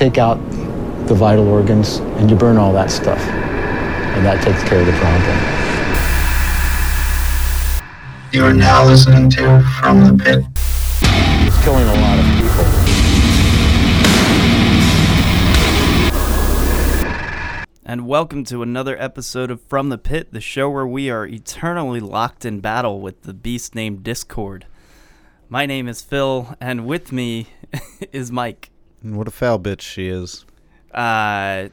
take out the vital organs and you burn all that stuff. And that takes care of the problem. You are now listening to From the Pit. It's killing a lot of people. And welcome to another episode of From the Pit, the show where we are eternally locked in battle with the beast named Discord. My name is Phil, and with me is Mike. And What a foul bitch she is. Uh,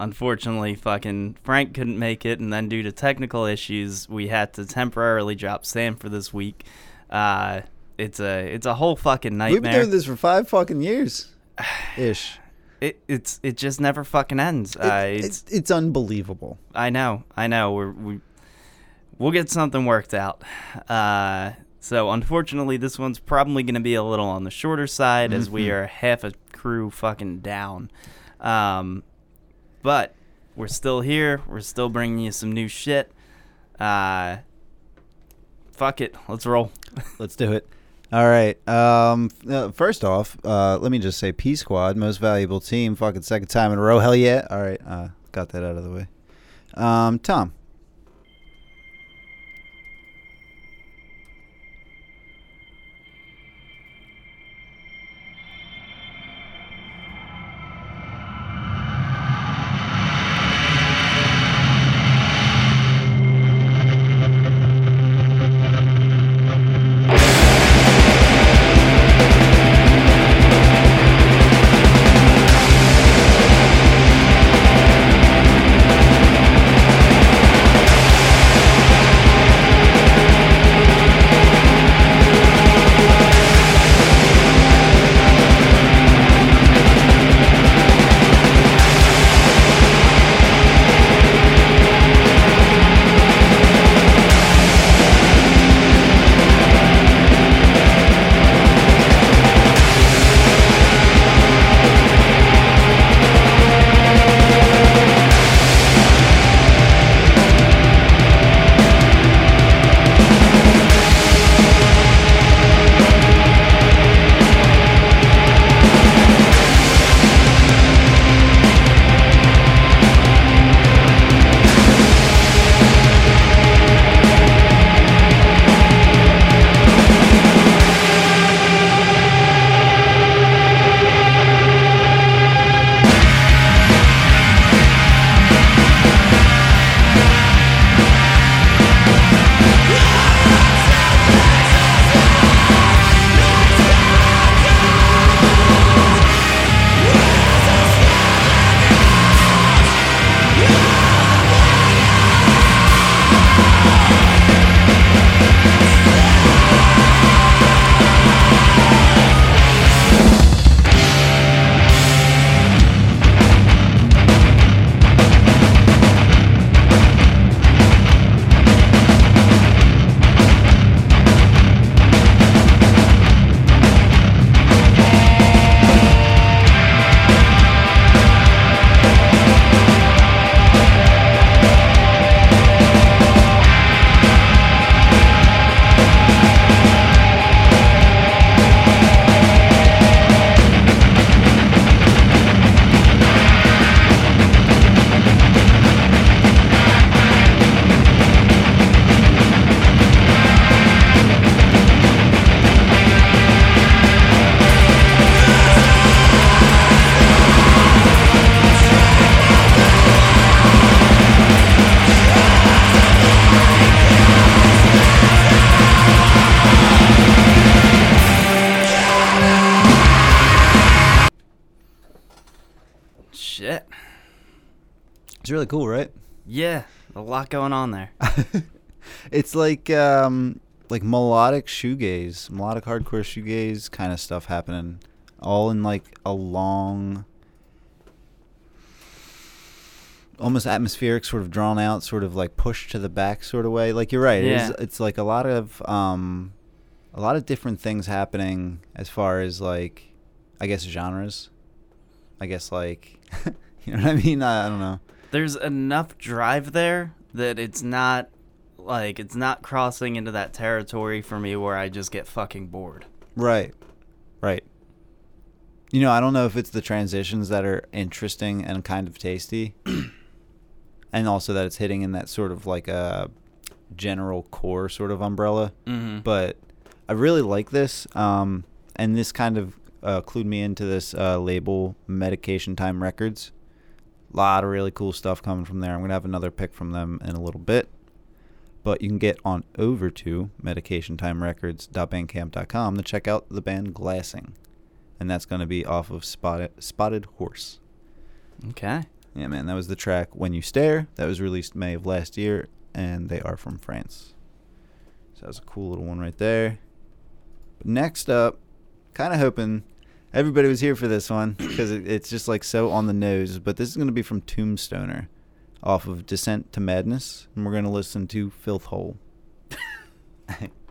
unfortunately, fucking Frank couldn't make it, and then due to technical issues, we had to temporarily drop Sam for this week. Uh, it's a it's a whole fucking nightmare. We've been doing this for five fucking years, ish. It it's it just never fucking ends. Uh, It- it's it's it's unbelievable. I know, I know. We're, we we'll get something worked out. Uh, so unfortunately, this one's probably going to be a little on the shorter side as we are half a crew fucking down. Um, but we're still here. We're still bringing you some new shit. Uh, fuck it, let's roll. Let's do it. All right. Um. uh, first off, uh, let me just say, P Squad, most valuable team, fucking second time in a row. Hell yeah! All right. Uh, got that out of the way. Um, Tom. It's really cool, right? Yeah, a lot going on there. It's like um like melodic shoegaze, melodic hardcore shoegaze kind of stuff happening, all in like a long, almost atmospheric, sort of drawn out, sort of like pushed to the back sort of way. Like you're right. It is, Yeah. it's like a lot of um, a lot of different things happening as far as like, I guess genres. I guess like, you know what I mean? I, I don't know. There's enough drive there that it's not like it's not crossing into that territory for me where I just get fucking bored. Right. Right. You know, I don't know if it's the transitions that are interesting and kind of tasty, and also that it's hitting in that sort of like a general core sort of umbrella. Mm-hmm. But I really like this, um, and this kind of uh, clued me into this uh, label, Medication Time Records. A lot of really cool stuff coming from there. I'm gonna have another pick from them in a little bit, but you can get on over to medicationtimerecords.bandcamp.com to check out the band Glassing, and that's gonna be off of Spotted Spotted Horse. Okay. Yeah, man, that was the track "When You Stare" that was released May of last year, and they are from France. So that was a cool little one right there. But next up, kind of hoping everybody was here for this one because it, it's just like so on the nose. But this is going to be from Tombstoner, off of Descent to Madness, and we're going to listen to Filth Hole.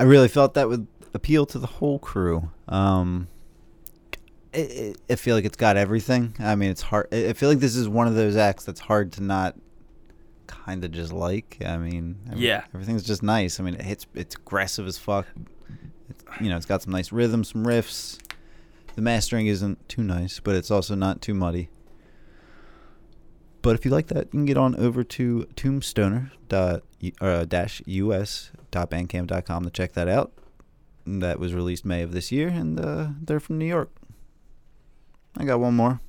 I really felt that would appeal to the whole crew. Um, it, it, I feel like it's got everything. I mean, it's hard. I feel like this is one of those acts that's hard to not kind of just like. I mean, Yeah. everything's just nice. I mean, it hits. It's aggressive as fuck. It's, you know, it's got some nice rhythm, some riffs. The mastering isn't too nice, but it's also not too muddy. But if you like that, you can get on over to tombstoner dot uh, dash us dot bandcamp dot com to check that out. That was released May of this year, and uh, they're from New York. I got one more.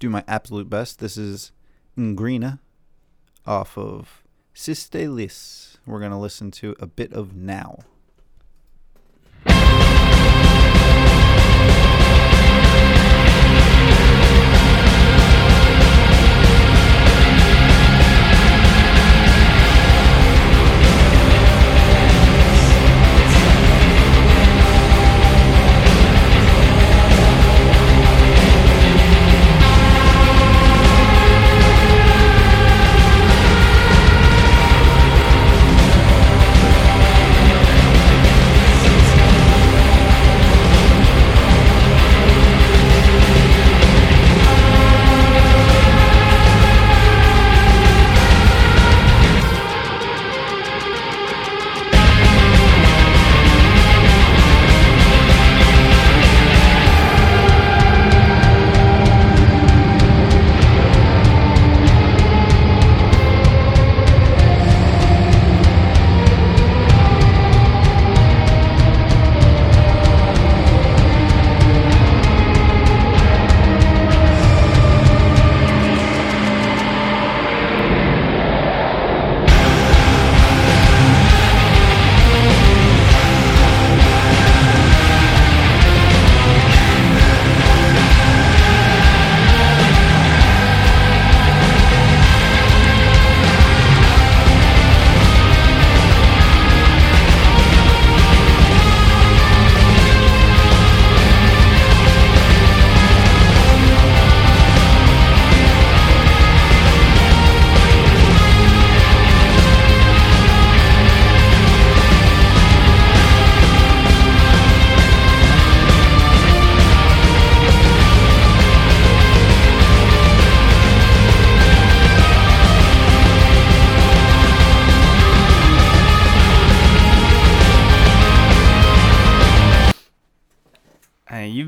Do my absolute best. This is Ingrina off of Sistelis. We're going to listen to a bit of Now.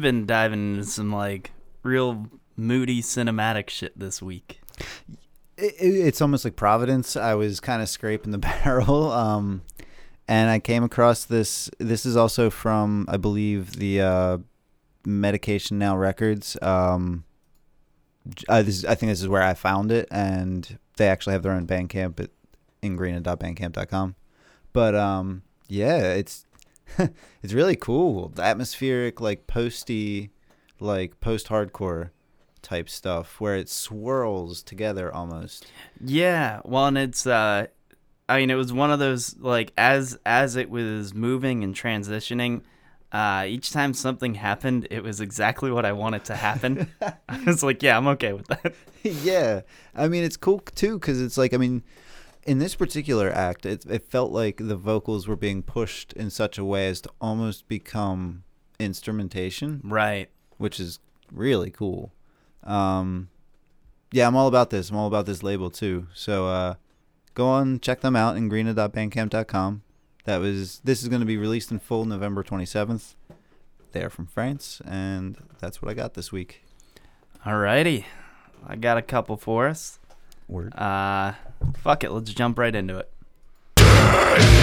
Been diving into some like real moody cinematic shit this week. it, it- it's almost like Providence. I was kind of scraping the barrel, um, and I came across this. This is also from, I believe, the uh, Medication Now Records. Um, uh, this is, I think this is where I found it, and they actually have their own Bandcamp at ingrina.bandcamp.com. But um, yeah, it's it's really cool. The atmospheric, like posty, like post-hardcore type stuff where it swirls together almost. Yeah, well, and it's uh, I mean, it was one of those like as as it was moving and transitioning. Uh, each time something happened, it was exactly what I wanted to happen. I was like, yeah, I'm okay with that. yeah, I mean it's cool too because it's like I mean, in this particular act, it it felt like the vocals were being pushed in such a way as to almost become instrumentation, Right. which is really cool. Um, yeah, I'm all about this. I'm all about this label too. So uh, go on, check them out ingrina.bandcamp.com. That was this is going to be released in full November 27th. They're from France, and that's what I got this week. Alrighty, I got a couple for us. Word. Uh, fuck it, let's jump right into it.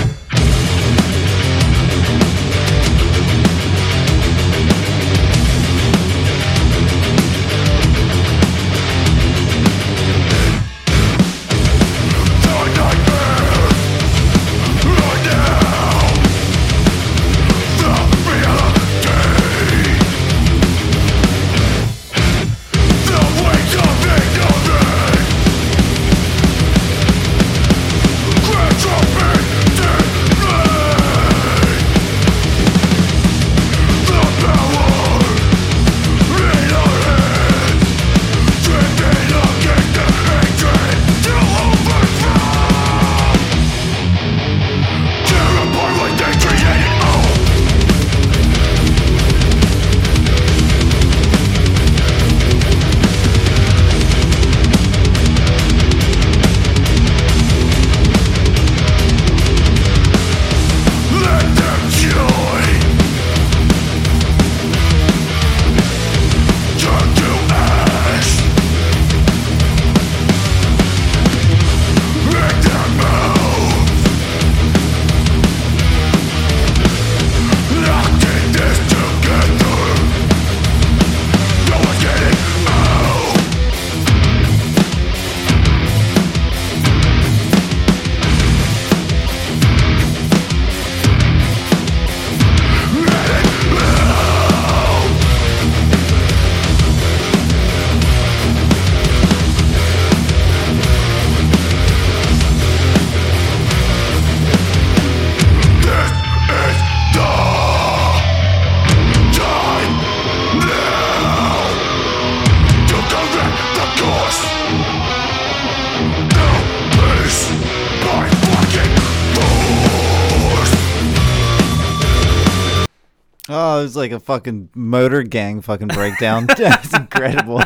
Was like a fucking motor gang fucking breakdown. That's incredible.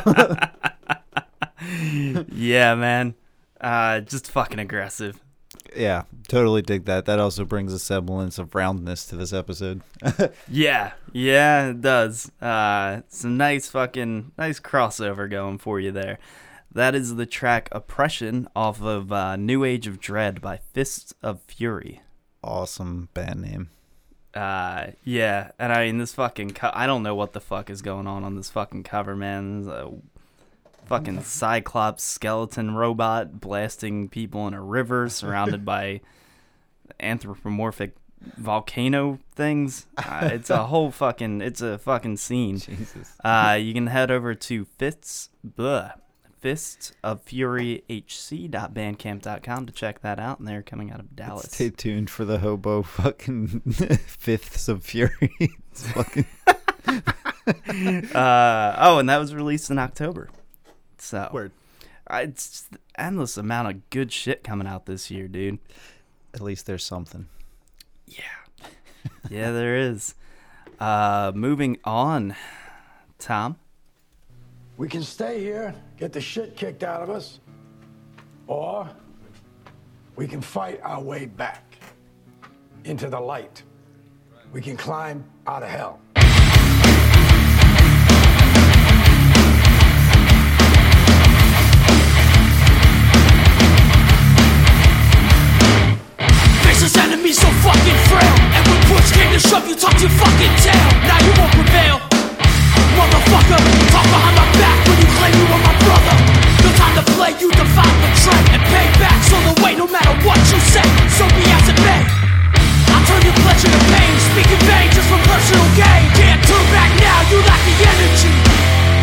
Yeah, man. Uh, just fucking aggressive. yeah, totally dig that. That also brings a semblance of roundness to this episode. Yeah, yeah, it does. Uh, some nice fucking nice crossover going for you there. That is the track "Oppression" off of uh, "New Age of Dread" by Fists of Fury. awesome band name. Uh, yeah, and I mean this fucking co- I don't know what the fuck is going on on this fucking cover, man. There's a fucking Cyclops skeleton robot blasting people in a river surrounded by anthropomorphic volcano things. Uh, it's a whole fucking it's a fucking scene. Jesus. Uh, you can head over to fists blah, fists of fury hc.bandcamp.com to check that out, and they're coming out of Dallas. Stay tuned for the hobo fucking fifths of fury. It's fucking uh, oh, and that was released in October. So Word. Uh, it's endless amount of good shit coming out this year, dude. at least there's something. Yeah, yeah, there is. Uh, moving on, Tom. We can stay here, get the shit kicked out of us, or we can fight our way back into the light. We can climb out of hell. This is so fucking frail. And when push came to shove, you tucked your fucking tail. Now you won't prevail, motherfucker. Talk behind my back when you claim you were my brother. No time to play, you defied the trend and payback's on the way, no matter what you say, so be as it may. I turn your pleasure to pain, Speaking vain just for personal gain. Can't turn back now, you lack the energy.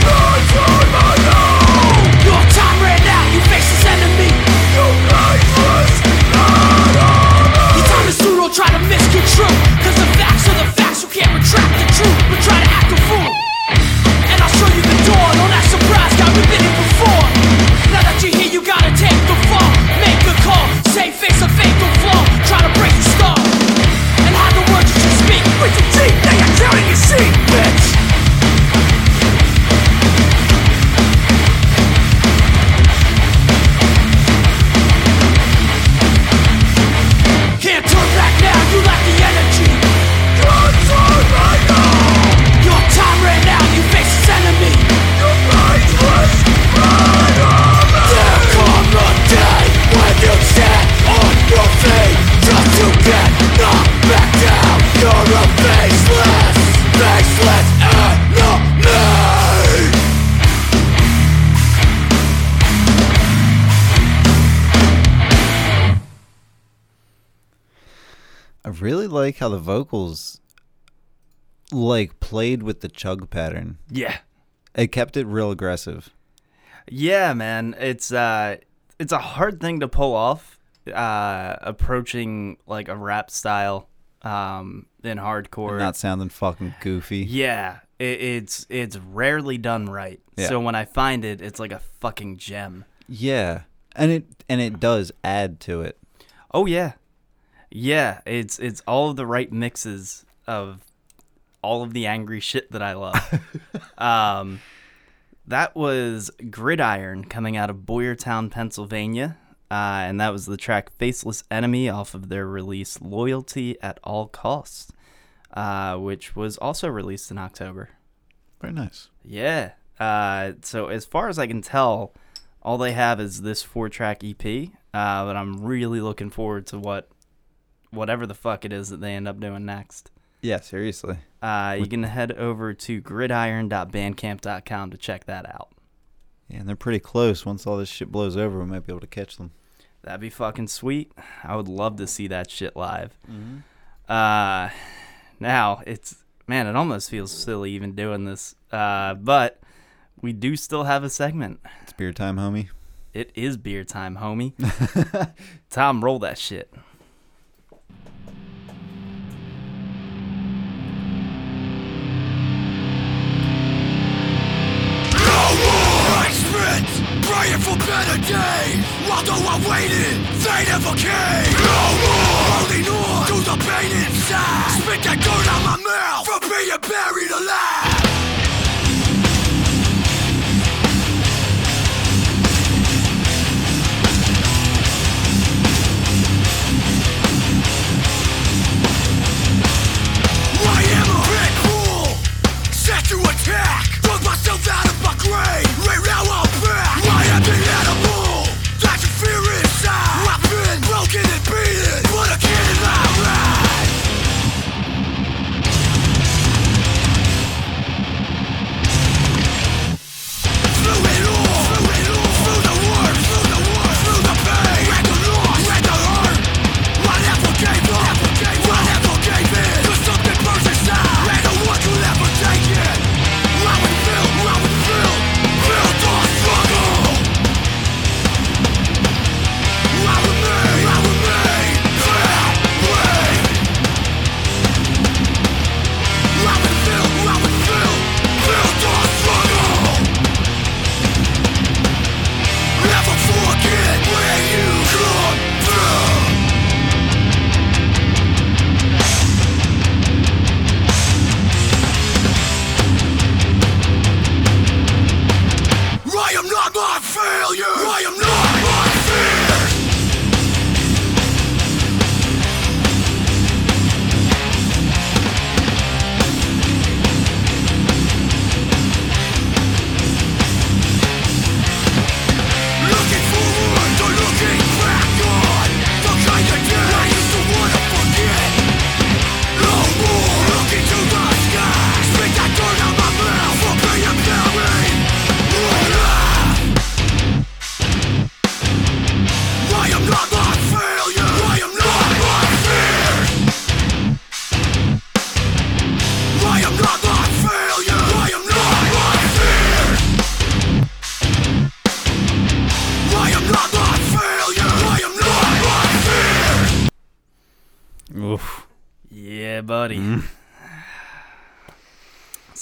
Your time alone. Your time ran out, you face enemy. Your life was. Your time is through, don't try to misconstrue. Cause the facts are the facts, you can't retract the truth. How the vocals like played with the chug pattern. Yeah. It kept it real aggressive. Yeah, man. It's uh it's a hard thing to pull off uh approaching like a rap style um in hardcore. Not sounding fucking goofy. yeah, it, it's it's rarely done right. Yeah. So when I find it, it's like a fucking gem. Yeah. And it and it does add to it. Oh yeah. Yeah, it's it's all of the right mixes of all of the angry shit that I love. um that was Gridiron coming out of Boyertown, Pennsylvania. Uh, and that was the track Faceless Enemy off of their release Loyalty at All Costs, uh, which was also released in October. Very nice. Yeah. Uh, so as far as I can tell, all they have is this four track EP. Uh, but I'm really looking forward to what, whatever the fuck it is that they end up doing next. Yeah, seriously. Uh, you can head over to gridiron.bandcamp.com to check that out. Yeah, and they're pretty close. Once all this shit blows over, we might be able to catch them. That'd be fucking sweet. I would love to see that shit live. Uh, now it's man, it almost feels silly even doing this. Uh, but we do still have a segment. It's beer time, homie. It is beer time, homie. Tom, roll that shit. Praying for better days. Although I waited, they never came. No more. Holding on to the pain inside. Spit that dirt out my mouth For being buried alive. I am a pit bull Set to attack. Dug myself out of my grave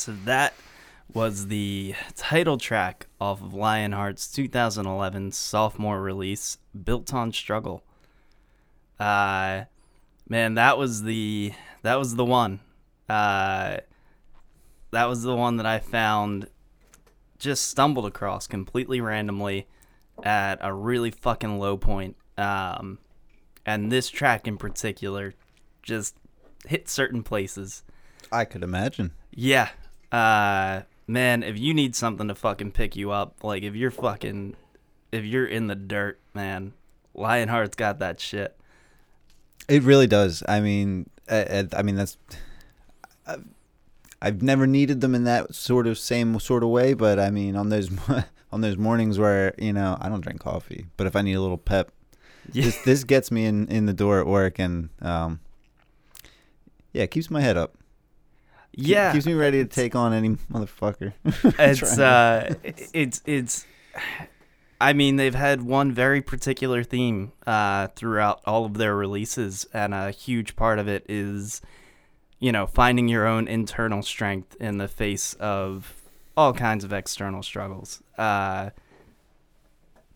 So that was the title track off of Lionheart's 2011 sophomore release, Built on Struggle. Uh man, that was the that was the one. Uh that was the one that I found just stumbled across completely randomly at a really fucking low point. Um and this track in particular just hit certain places. I could imagine. Yeah. Uh man, if you need something to fucking pick you up, like if you're fucking if you're in the dirt, man, Lionheart's got that shit. It really does. I mean, I, I mean that's. I've, I've never needed them in that sort of same sort of way, but I mean, on those on those mornings where you know I don't drink coffee, but if I need a little pep, Yeah. this this gets me in in the door at work, and um, Yeah, it keeps my head up. Yeah, keeps me ready to take on any motherfucker. it's uh it's it's I mean they've had one very particular theme uh throughout all of their releases and a huge part of it is you know finding your own internal strength in the face of all kinds of external struggles. Uh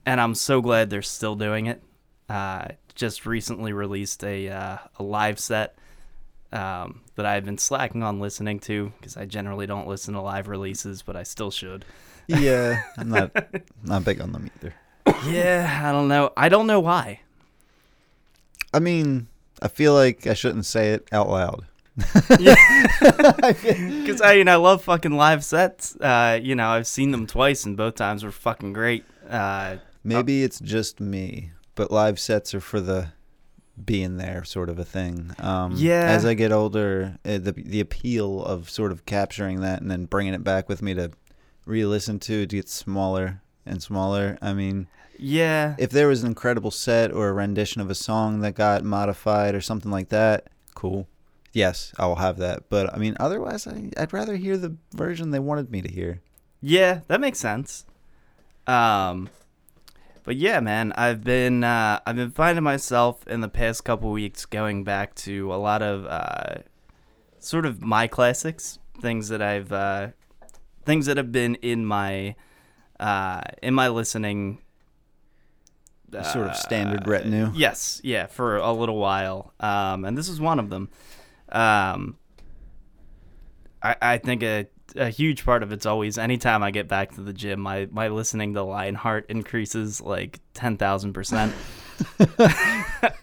and I'm so glad they're still doing it. Uh just recently released a uh, a live set um, that I've been slacking on listening to because I generally don't listen to live releases, but I still should. yeah, I'm not not big on them either. Yeah, I don't know. I don't know why. I mean, I feel like I shouldn't say it out loud. Because I, mean, I love fucking live sets. Uh, you know, I've seen them twice, and both times were fucking great. Uh, Maybe it's just me, but live sets are for the being there sort of a thing. Um, Yeah. As I get older, uh, the the appeal of sort of capturing that and then bringing it back with me to re-listen to it gets smaller and smaller. I mean, yeah, if there was an incredible set or a rendition of a song that got modified or something like that, cool. Yes, I will have that. But I mean, otherwise, I, I'd rather hear the version they wanted me to hear. yeah, that makes sense. Um, but yeah, man, I've been uh, I've been finding myself in the past couple weeks going back to a lot of uh, sort of my classics, things that I've uh, things that have been in my uh, in my listening sort of standard Uh, retinue. Yes, yeah, for a little while. Um, and this is one of them. Um, I, I think a, a huge part of it's always anytime I get back to the gym, my, my listening to Lionheart increases like 10,000%.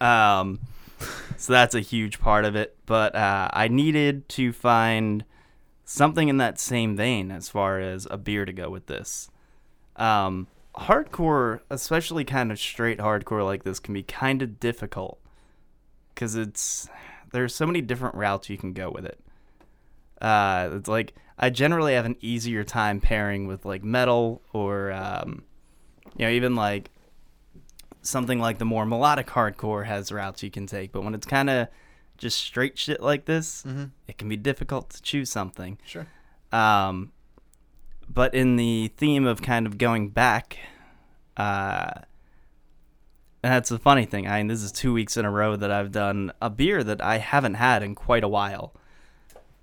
um, so that's a huge part of it. But uh, I needed to find something in that same vein as far as a beer to go with this. Um, hardcore, especially kind of straight hardcore like this, can be kind of difficult because it's there's so many different routes you can go with it. Uh, it's like I generally have an easier time pairing with like metal or um, you know even like something like the more melodic hardcore has routes you can take. But when it's kind of just straight shit like this, it can be difficult to choose something. Sure. Um, but in the theme of kind of going back, uh, that's the funny thing. I mean, this is two weeks in a row that I've done a beer that I haven't had in quite a while.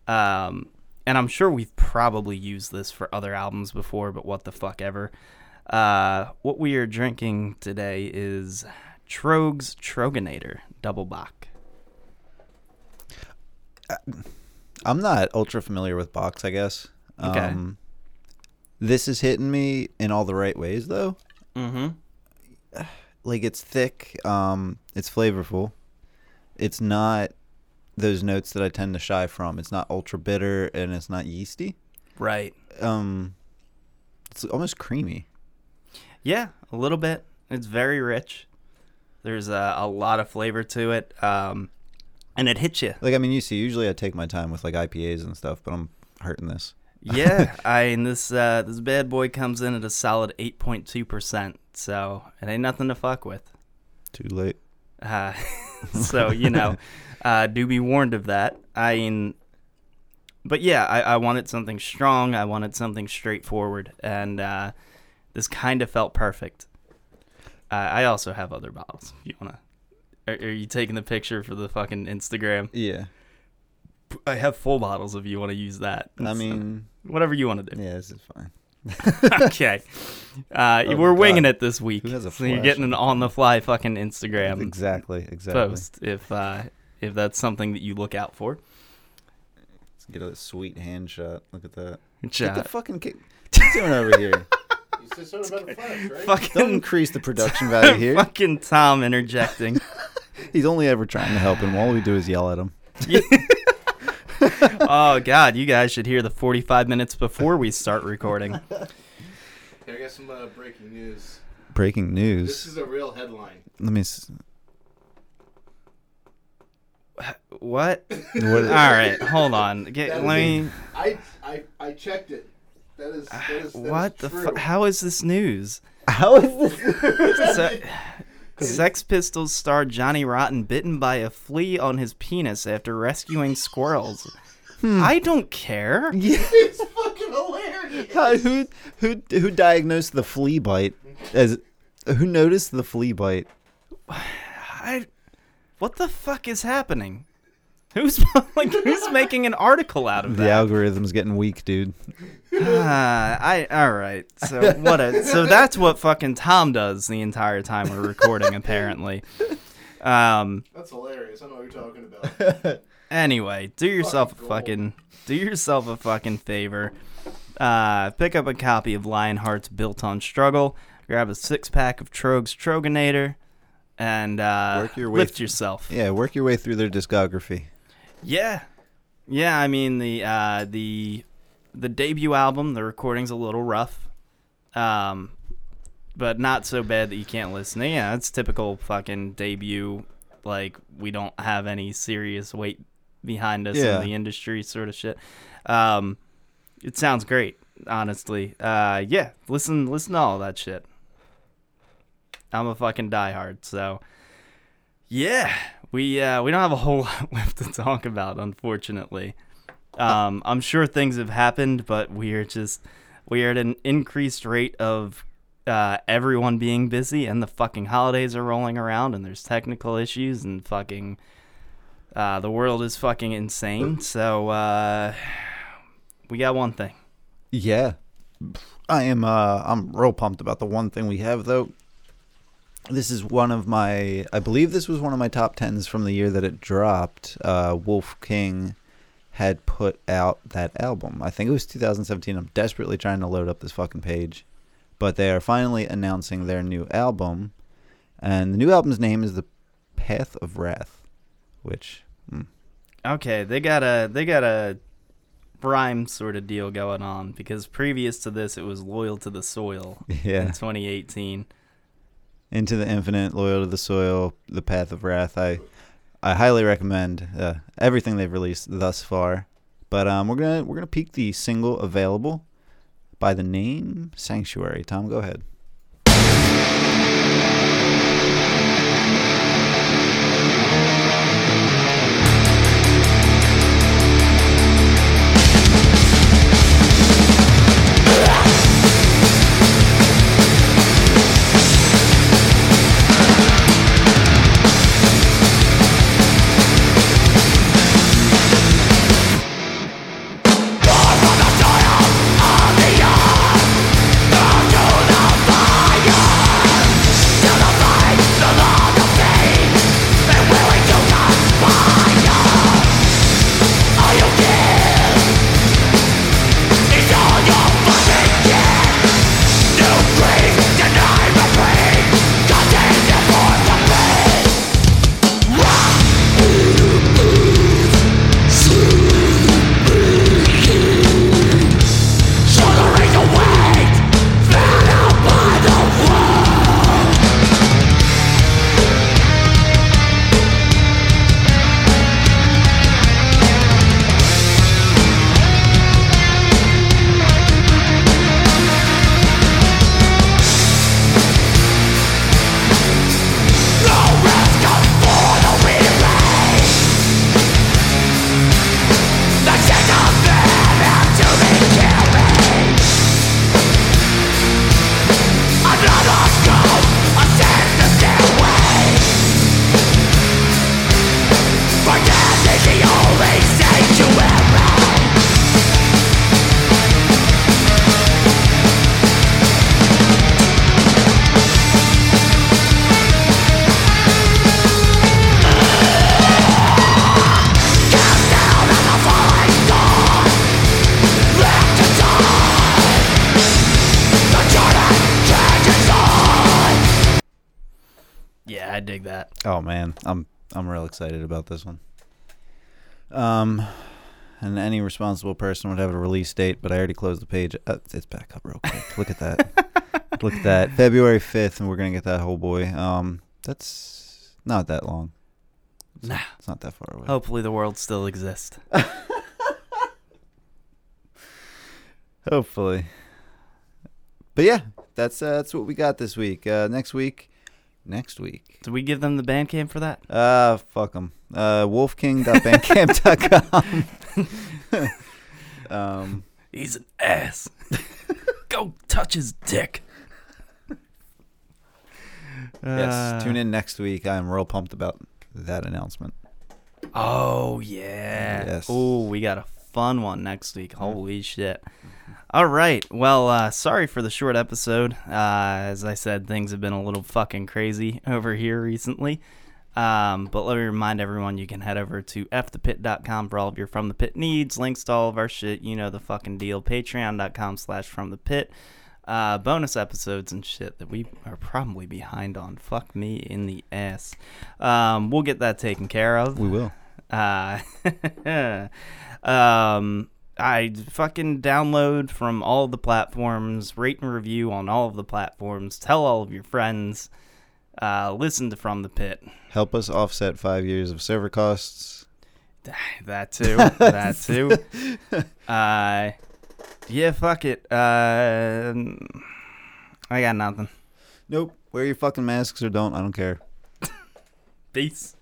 Um, and I'm sure we've probably used this for other albums before, but what the fuck ever. Uh, what we are drinking today is Trogs Troganator Double Bock. I'm not ultra familiar with bocks, I guess. Okay. Um, this is hitting me in all the right ways, though. Mm-hmm. Like it's thick, um, it's flavorful. It's not those notes that I tend to shy from. It's not ultra bitter and it's not yeasty. Right. Um, it's almost creamy. Yeah, a little bit. It's very rich. There's a, a lot of flavor to it, um, and it hits you. Like I mean, you see, usually I take my time with like IPAs and stuff, but I'm hurting this. Yeah, I mean this uh, this bad boy comes in at a solid eight point two percent, so it ain't nothing to fuck with. Too late. Uh, so you know, uh, do be warned of that. I mean, but yeah, I, I wanted something strong. I wanted something straightforward, and uh, this kind of felt perfect. Uh, I also have other bottles. You wanna? Are, are you taking the picture for the fucking Instagram? Yeah. I have full bottles if you want to use that. I It's, uh, mean, whatever you want to do. yeah, this is fine. okay. Uh, Oh we're winging it this week. Who has a so you're getting an on the fly fucking Instagram exactly. Exactly. post if uh, if that's something that you look out for. Let's get a sweet hand shot. Look at that. Get the fucking kick. What you doing over here? You said something about a flash, right? Don't increase the production value here. fucking Tom interjecting. He's only ever trying to help, and all we do is yell at him. oh god, you guys should hear the 45 minutes before we start recording. Here, I got some uh, breaking news. Breaking news. This is a real headline. Let me. S- What? what, All right, hold on. Get, let me. I, I, I checked it. That is, that is that What is the true. fuck? How is this news? How is this? So, Sex Pistols star Johnny Rotten bitten by a flea on his penis after rescuing squirrels. Hmm. I don't care. Yeah. It's fucking hilarious. How- who who who diagnosed the flea bite as who noticed the flea bite? I, what the fuck is happening? Who's like who's making an article out of that? The algorithm's getting weak, dude. Ah, I all right. So what? A, so that's what fucking Tom does the entire time we're recording, apparently. Um. That's hilarious. I know what you're talking about. Anyway, do yourself a Fucking fucking do yourself a fucking favor. Uh, pick up a copy of Lionheart's Built on Struggle. Grab a six pack of Trogs Troganator, and uh, Work your way lift th- yourself. Yeah, work your way through their discography. Yeah, yeah. I mean the uh, the the debut album. The recording's a little rough, um, but not so bad that you can't listen. Yeah, it's typical fucking debut. Like we don't have any serious weight behind us Yeah. in the industry, sort of shit. Um, it sounds great, honestly. Uh, yeah, listen, listen to all that shit. I'm a fucking diehard, so yeah, we uh, we don't have a whole lot left to talk about, unfortunately. Um, I'm sure things have happened, but we're just we're at an increased rate of uh, everyone being busy, and the fucking holidays are rolling around, and there's technical issues, and fucking uh, the world is fucking insane. So uh, we got one thing. Yeah. I am uh I'm real pumped about the one thing we have though. This is one of my I believe this was one of my top 10s from the year that it dropped. Uh Wolf King had put out that album. I think it was 2017. I'm desperately trying to load up this fucking page. But they are finally announcing their new album. And the new album's name is The Path of Wrath, which mm, Okay, they got a they got a rhyme sort of deal going on because previous to this it was loyal to the soil yeah. in 2018. Into the Infinite, Loyal to the Soil, The Path of Wrath. I I highly recommend uh, everything they've released thus far. But um, we're gonna we're gonna peek the single available by the name Sanctuary. Tom, go ahead. Oh man, I'm I'm real excited about this one. Um, and any responsible person would have a release date, but I already closed the page. Uh, it's back up real quick. Look at that. Look at that. February fifth, and we're gonna get that whole boy. Um, that's not that long. It's, Nah. it's not that far away. Hopefully the world still exists. Hopefully. But yeah, that's uh, that's what we got this week. Uh, next week, next week. Did we give them the band camp for that? Uh, fuck them. Uh, wolfking.bandcamp.com. um, He's an ass. Go touch his dick. yes, tune in next week. I'm real pumped about that announcement. Oh yeah. Yes. Oh, we got a fun one next week. Holy shit. All right. Well, uh, sorry for the short episode. Uh, as I said, things have been a little fucking crazy over here recently. Um, but let me remind everyone you can head over to fthepit.com for all of your From the Pit needs, links to all of our shit. You know the fucking deal. Patreon.com slash From the Pit. Uh, bonus episodes and shit that we are probably behind on. Fuck me in the ass. Um, we'll get that taken care of. We will. Uh, um, I fucking download from all the platforms, rate and review on all of the platforms, tell all of your friends, uh, listen to From the Pit. Help us offset five years of server costs. That too. that too. Uh, yeah, fuck it. Uh, I got nothing. Nope. Wear your fucking masks or don't. I don't care. Peace.